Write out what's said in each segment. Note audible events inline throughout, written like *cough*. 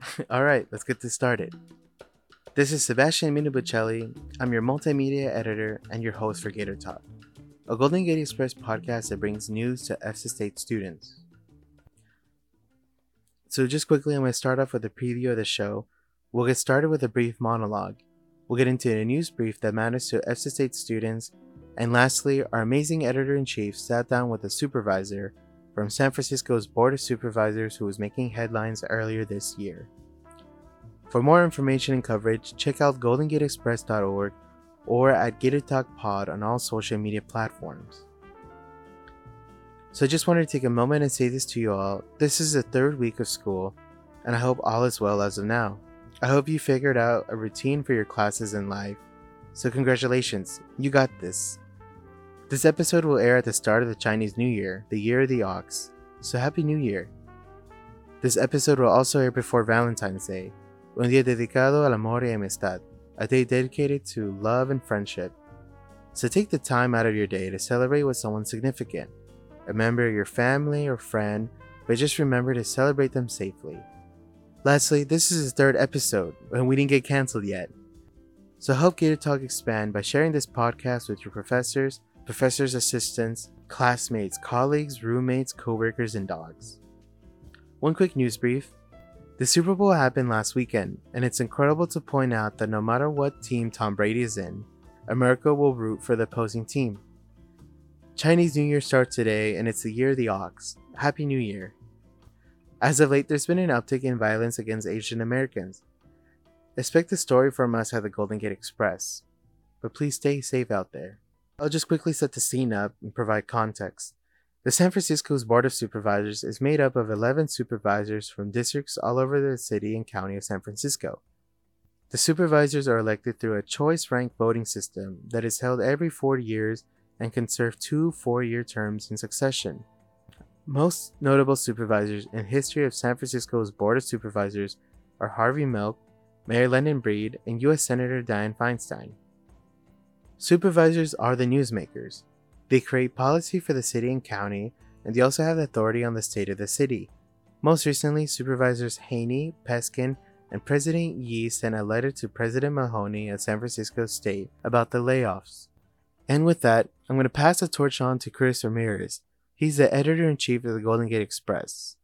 *laughs* All right, let's get this started. This is Sebastian Minubucelli. I'm your multimedia editor and your host for Gator Talk, a Golden Gate Express podcast that brings news to SF State students. So, just quickly, I'm going to start off with a preview of the show. We'll get started with a brief monologue. We'll get into a news brief that matters to SF State students. And lastly, our amazing editor in chief sat down with a supervisor from San Francisco's Board of Supervisors who was making headlines earlier this year. For more information and coverage, check out goldengateexpress.org or at Gator Talk Pod on all social media platforms. So I just wanted to take a moment and say this to you all. This is the third week of school, and I hope all is well as of now. I hope you figured out a routine for your classes in life. So congratulations, you got this. This episode will air at the start of the Chinese New Year, the year of the ox, so Happy New Year. This episode will also air before Valentine's Day, un día dedicado al amor y amistad, a day dedicated to love and friendship. So take the time out of your day to celebrate with someone significant. A member of your family or friend, but just remember to celebrate them safely. Lastly, this is the third episode, and we didn't get cancelled yet. So help Gator Talk expand by sharing this podcast with your professors professor's assistants, classmates, colleagues, roommates, coworkers, and dogs. One quick news brief. The Super Bowl happened last weekend, and it's incredible to point out that no matter what team Tom Brady is in, America will root for the opposing team. Chinese New Year starts today, and it's the year of the ox. Happy New Year. As of late, there's been an uptick in violence against Asian Americans. Expect a story from us at the Golden Gate Express, but please stay safe out there. I'll just quickly set the scene up and provide context. The San Francisco's Board of Supervisors is made up of 11 supervisors from districts all over the city and county of San Francisco. The supervisors are elected through a choice rank voting system that is held every four years and can serve two four year terms in succession. Most notable supervisors in history of San Francisco's Board of Supervisors are Harvey Milk, Mayor London Breed, and U.S. Senator Dianne Feinstein. Supervisors are the newsmakers. They create policy for the city and county, and they also have authority on the state of the city. Most recently, Supervisors Haney, Peskin, and President Yee sent a letter to President Mahoney at San Francisco State about the layoffs. And with that, I'm going to pass the torch on to Chris Ramirez. He's the editor in chief of the Golden Gate Express.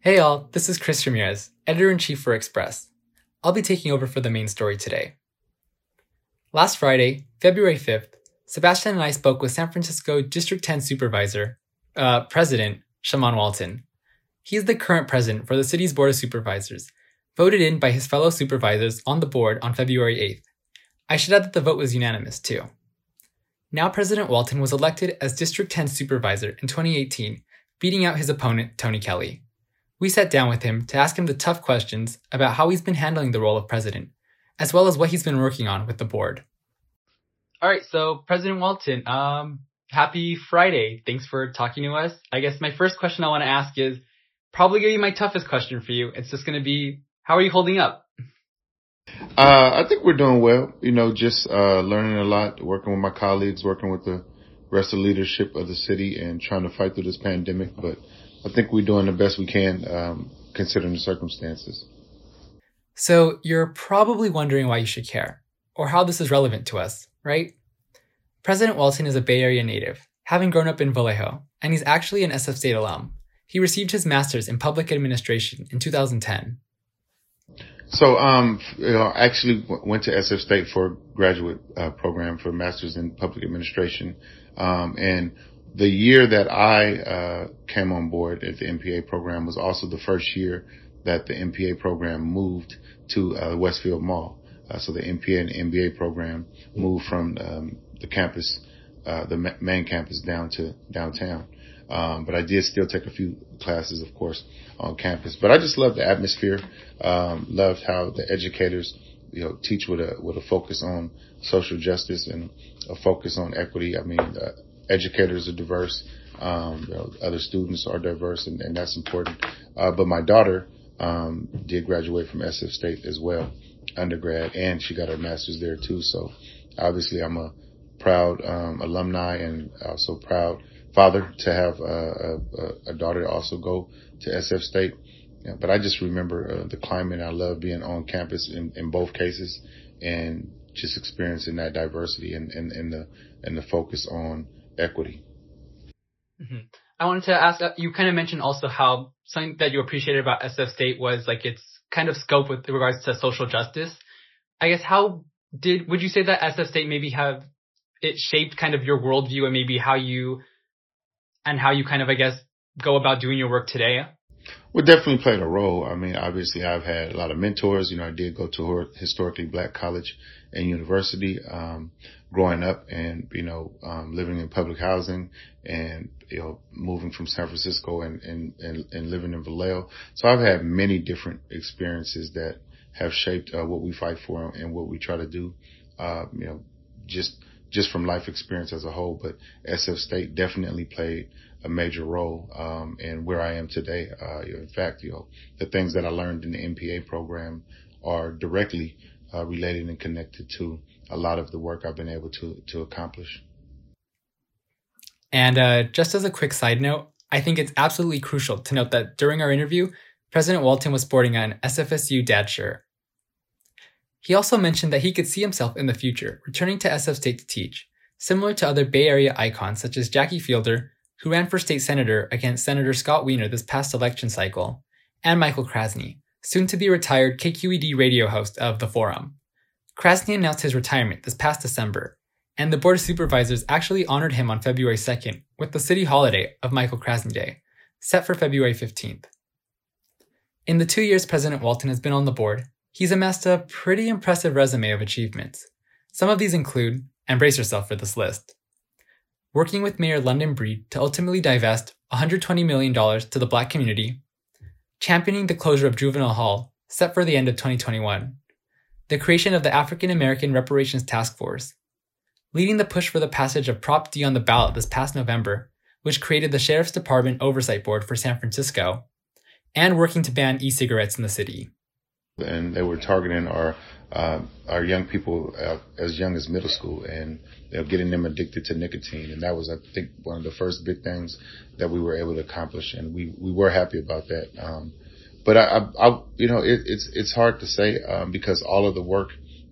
Hey all, this is Chris Ramirez, editor in chief for Express. I'll be taking over for the main story today. Last Friday, February 5th, Sebastian and I spoke with San Francisco District 10 Supervisor, uh, President Shamann Walton. He is the current president for the city's Board of Supervisors, voted in by his fellow supervisors on the board on February 8th. I should add that the vote was unanimous, too. Now President Walton was elected as District 10 Supervisor in 2018, beating out his opponent, Tony Kelly. We sat down with him to ask him the tough questions about how he's been handling the role of president as well as what he's been working on with the board. All right, so President Walton, um, happy Friday. Thanks for talking to us. I guess my first question I want to ask is probably going to be my toughest question for you. It's just going to be, how are you holding up? Uh, I think we're doing well. You know, just uh, learning a lot, working with my colleagues, working with the rest of the leadership of the city, and trying to fight through this pandemic. But I think we're doing the best we can, um, considering the circumstances. So you're probably wondering why you should care, or how this is relevant to us, right? President Walton is a Bay Area native, having grown up in Vallejo, and he's actually an SF State alum. He received his master's in public administration in 2010. So, um, you know, I actually went to SF State for a graduate uh, program for master's in public administration. Um, and the year that I uh, came on board at the MPA program was also the first year that the MPA program moved to uh, Westfield Mall. Uh, so the MPA and MBA program moved from um, the campus, uh, the main campus down to downtown. Um, but I did still take a few classes, of course, on campus. But I just love the atmosphere. Um, loved how the educators, you know, teach with a with a focus on social justice and a focus on equity. I mean, uh, educators are diverse. Um, you know, other students are diverse, and, and that's important. Uh, but my daughter um, did graduate from SF State as well, undergrad, and she got her master's there too. So obviously, I'm a proud um, alumni and also proud father to have a, a, a daughter also go to SF State. Yeah, but I just remember uh, the climate. I love being on campus in, in both cases, and just experiencing that diversity and, and, and the and the focus on equity. Mm-hmm. I wanted to ask. Uh, you kind of mentioned also how something that you appreciated about SF State was like its kind of scope with regards to social justice. I guess how did would you say that SF State maybe have it shaped kind of your worldview and maybe how you and how you kind of I guess go about doing your work today? Well, definitely played a role. I mean, obviously, I've had a lot of mentors. You know, I did go to a historically black college and university um, growing up, and you know, um, living in public housing, and you know, moving from San Francisco and and and, and living in Vallejo. So I've had many different experiences that have shaped uh, what we fight for and what we try to do. Uh, you know, just just from life experience as a whole, but SF State definitely played a major role um, in where I am today. Uh, in fact, you know, the things that I learned in the MPA program are directly uh, related and connected to a lot of the work I've been able to to accomplish. And uh, just as a quick side note, I think it's absolutely crucial to note that during our interview, President Walton was sporting an SFSU dad shirt. He also mentioned that he could see himself in the future returning to SF State to teach, similar to other Bay Area icons such as Jackie Fielder, who ran for state senator against Senator Scott Wiener this past election cycle, and Michael Krasny, soon to be retired KQED radio host of The Forum. Krasny announced his retirement this past December, and the Board of Supervisors actually honored him on February 2nd with the city holiday of Michael Krasny Day, set for February 15th. In the two years President Walton has been on the board, he's amassed a pretty impressive resume of achievements. Some of these include, and brace yourself for this list, working with Mayor London Breed to ultimately divest $120 million to the black community, championing the closure of Juvenile Hall, set for the end of 2021, the creation of the African American Reparations Task Force, leading the push for the passage of Prop D on the ballot this past November, which created the Sheriff's Department Oversight Board for San Francisco, and working to ban e cigarettes in the city. And they were targeting our uh, our young people uh, as young as middle school and you know, getting them addicted to nicotine. And that was, I think, one of the first big things that we were able to accomplish. And we, we were happy about that. Um, but I, I, I, you know, it, it's, it's hard to say, um, because all of the work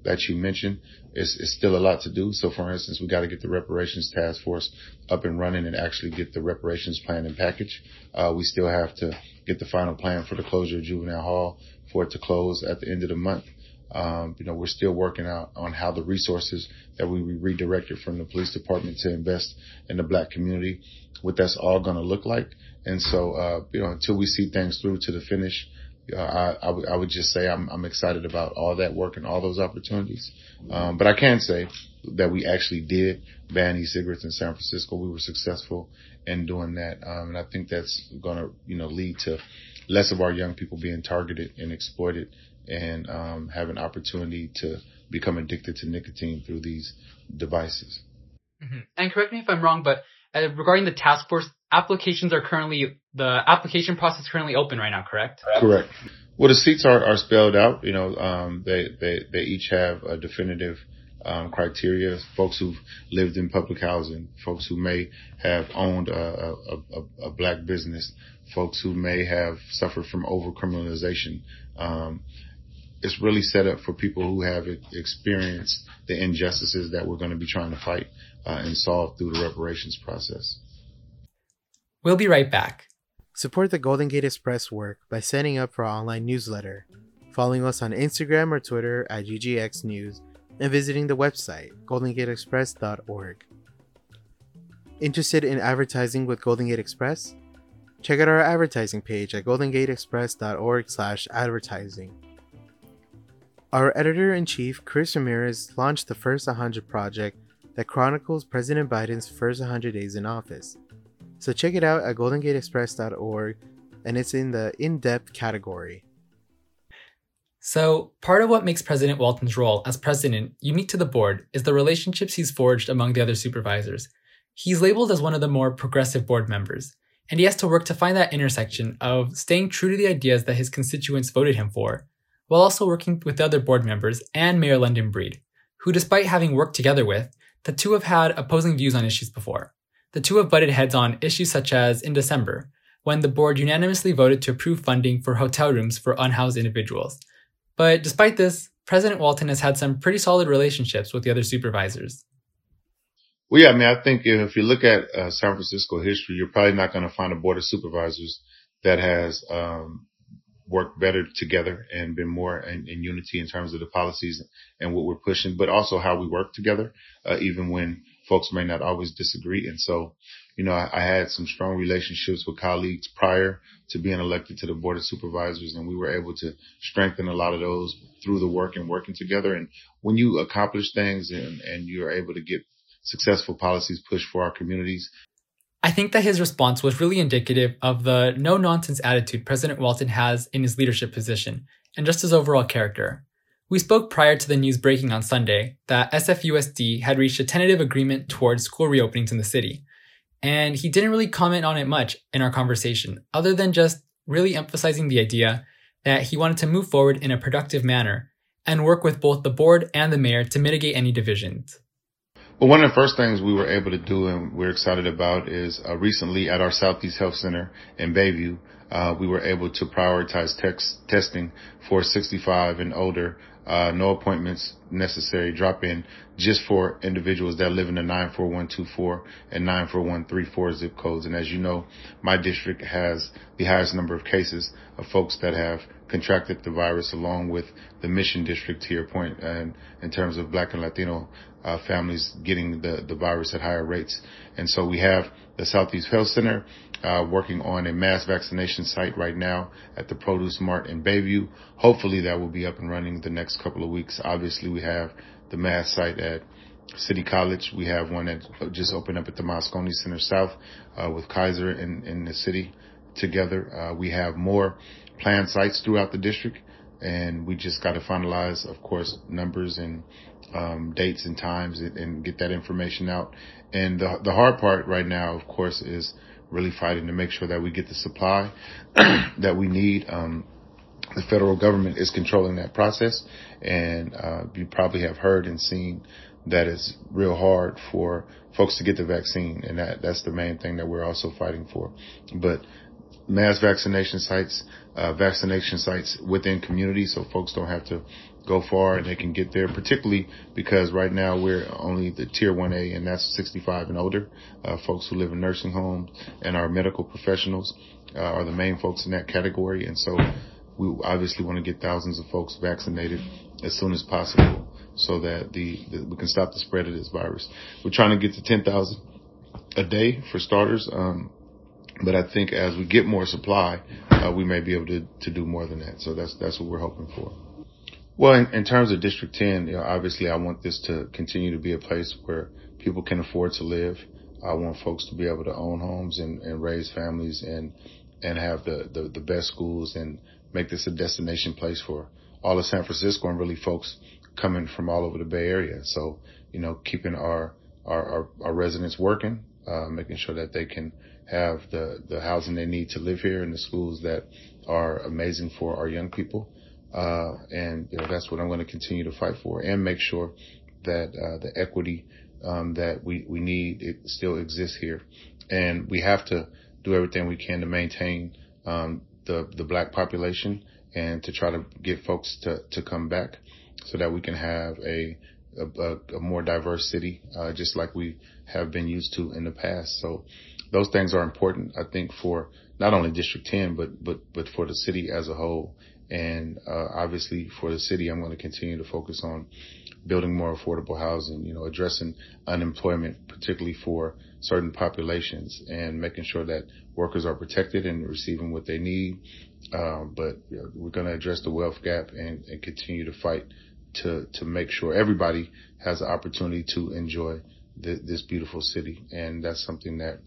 that you mentioned is still a lot to do. So for instance, we got to get the reparations task force up and running and actually get the reparations plan and package. Uh, we still have to get the final plan for the closure of juvenile hall for it to close at the end of the month. Um, you know, we're still working out on how the resources that we redirected from the police department to invest in the black community, what that's all going to look like. And so, uh, you know, until we see things through to the finish, uh, I, I, w- I would just say I'm, I'm excited about all that work and all those opportunities. Um, but I can say that we actually did ban e-cigarettes in San Francisco. We were successful in doing that. Um, and I think that's going to, you know, lead to less of our young people being targeted and exploited and um, have an opportunity to become addicted to nicotine through these devices. Mm-hmm. And correct me if I'm wrong, but uh, regarding the task force, applications are currently the application process is currently open right now, correct? Correct. Well, the seats are, are spelled out. You know, um, they they they each have a definitive um, criteria. Folks who've lived in public housing, folks who may have owned a, a, a, a black business, folks who may have suffered from overcriminalization. Um, it's really set up for people who have experienced the injustices that we're going to be trying to fight uh, and solve through the reparations process. We'll be right back. Support the Golden Gate Express work by signing up for our online newsletter, following us on Instagram or Twitter at GGX News, and visiting the website goldengateexpress.org. Interested in advertising with Golden Gate Express? Check out our advertising page at goldengateexpress.org/advertising. Our editor in chief, Chris Ramirez, launched the First 100 project that chronicles President Biden's first 100 days in office. So check it out at goldengateexpress.org and it's in the in depth category. So, part of what makes President Walton's role as president unique to the board is the relationships he's forged among the other supervisors. He's labeled as one of the more progressive board members, and he has to work to find that intersection of staying true to the ideas that his constituents voted him for, while also working with the other board members and Mayor London Breed, who, despite having worked together with, the two have had opposing views on issues before. The two have butted heads on issues such as, in December, when the board unanimously voted to approve funding for hotel rooms for unhoused individuals. But despite this, President Walton has had some pretty solid relationships with the other supervisors. Well, yeah, I mean, I think if you look at uh, San Francisco history, you're probably not going to find a board of supervisors that has um, worked better together and been more in, in, unity in terms of the policies and what we're pushing, but also how we work together, uh, even when folks may not always disagree. And so, you know, I, I, had some strong relationships with colleagues prior to being elected to the board of supervisors, and we were able to strengthen a lot of those through the work and working together. And when you accomplish things and, and you're able to get successful policies pushed for our communities. I think that his response was really indicative of the no nonsense attitude President Walton has in his leadership position and just his overall character. We spoke prior to the news breaking on Sunday that SFUSD had reached a tentative agreement towards school reopenings in the city. And he didn't really comment on it much in our conversation, other than just really emphasizing the idea that he wanted to move forward in a productive manner and work with both the board and the mayor to mitigate any divisions. Well, one of the first things we were able to do and we're excited about is uh, recently at our Southeast Health Center in Bayview, uh, we were able to prioritize text, testing for 65 and older uh, no appointments necessary. Drop in just for individuals that live in the 94124 and 94134 zip codes. And as you know, my district has the highest number of cases of folks that have contracted the virus along with the mission district to your point and in terms of black and Latino uh, families getting the, the virus at higher rates. And so we have the Southeast Health Center uh, working on a mass vaccination site right now at the Produce Mart in Bayview. Hopefully that will be up and running the next couple of weeks. Obviously we have the math site at City College. We have one that just opened up at the Moscone Center South uh, with Kaiser in, in the city together. Uh, we have more planned sites throughout the district and we just got to finalize, of course, numbers and um, dates and times and, and, get that information out. And the, the hard part right now, of course, is really fighting to make sure that we get the supply *clears throat* that we need. Um, the federal government is controlling that process, and uh, you probably have heard and seen that it's real hard for folks to get the vaccine, and that that's the main thing that we're also fighting for. But mass vaccination sites, uh, vaccination sites within communities, so folks don't have to go far and they can get there, particularly because right now we're only the tier 1A and that's 65 and older. Uh, folks who live in nursing homes and our medical professionals uh, are the main folks in that category. And so we obviously want to get thousands of folks vaccinated as soon as possible so that the, the we can stop the spread of this virus. We're trying to get to 10,000 a day for starters. Um, but I think as we get more supply, uh, we may be able to, to do more than that. So that's, that's what we're hoping for. Well, in, in terms of District 10, you know, obviously I want this to continue to be a place where people can afford to live. I want folks to be able to own homes and, and raise families and, and have the, the, the best schools and make this a destination place for all of San Francisco and really folks coming from all over the Bay Area. So, you know, keeping our, our, our, our residents working, uh, making sure that they can have the, the housing they need to live here and the schools that are amazing for our young people. Uh, and you know, that's what I'm going to continue to fight for and make sure that uh, the equity um, that we, we need it still exists here. And we have to do everything we can to maintain um, the the black population and to try to get folks to, to come back so that we can have a a, a more diverse city, uh, just like we have been used to in the past. So those things are important, I think, for not only District 10, but but but for the city as a whole. And uh, obviously, for the city, I'm going to continue to focus on building more affordable housing, you know, addressing unemployment, particularly for certain populations, and making sure that workers are protected and receiving what they need. Um, but you know, we're going to address the wealth gap and, and continue to fight to to make sure everybody has the opportunity to enjoy th- this beautiful city, and that's something that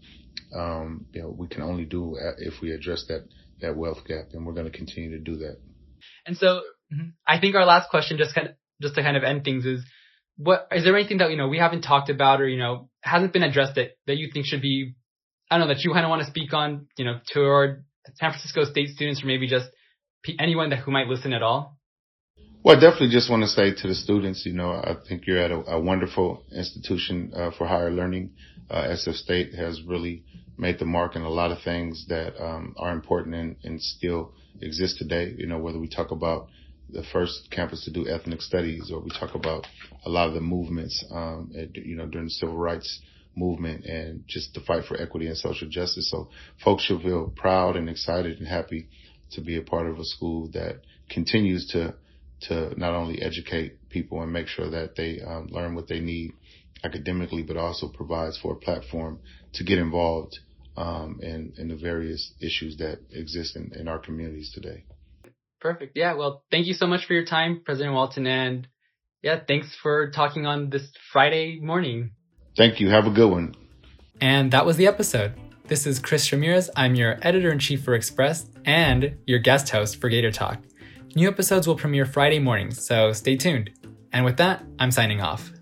um, you know we can only do if we address that that wealth gap, and we're going to continue to do that. And so mm-hmm, I think our last question, just kind of, just to kind of end things, is what is there anything that you know we haven't talked about or you know hasn't been addressed that that you think should be I don't know that you kind of want to speak on you know to our San Francisco State students or maybe just anyone that who might listen at all? Well, I definitely just want to say to the students, you know, I think you're at a, a wonderful institution uh, for higher learning. Uh, SF State has really made the mark in a lot of things that um, are important and, and still exist today. You know, whether we talk about the first campus to do ethnic studies, or we talk about a lot of the movements, um, at, you know, during the civil rights movement and just the fight for equity and social justice. So folks should feel proud and excited and happy to be a part of a school that continues to to not only educate people and make sure that they um, learn what they need academically, but also provides for a platform to get involved um, in, in the various issues that exist in, in our communities today. Perfect. Yeah. Well, thank you so much for your time, President Walton. And yeah, thanks for talking on this Friday morning. Thank you. Have a good one. And that was the episode. This is Chris Ramirez. I'm your editor in chief for Express and your guest host for Gator Talk. New episodes will premiere Friday mornings, so stay tuned. And with that, I'm signing off.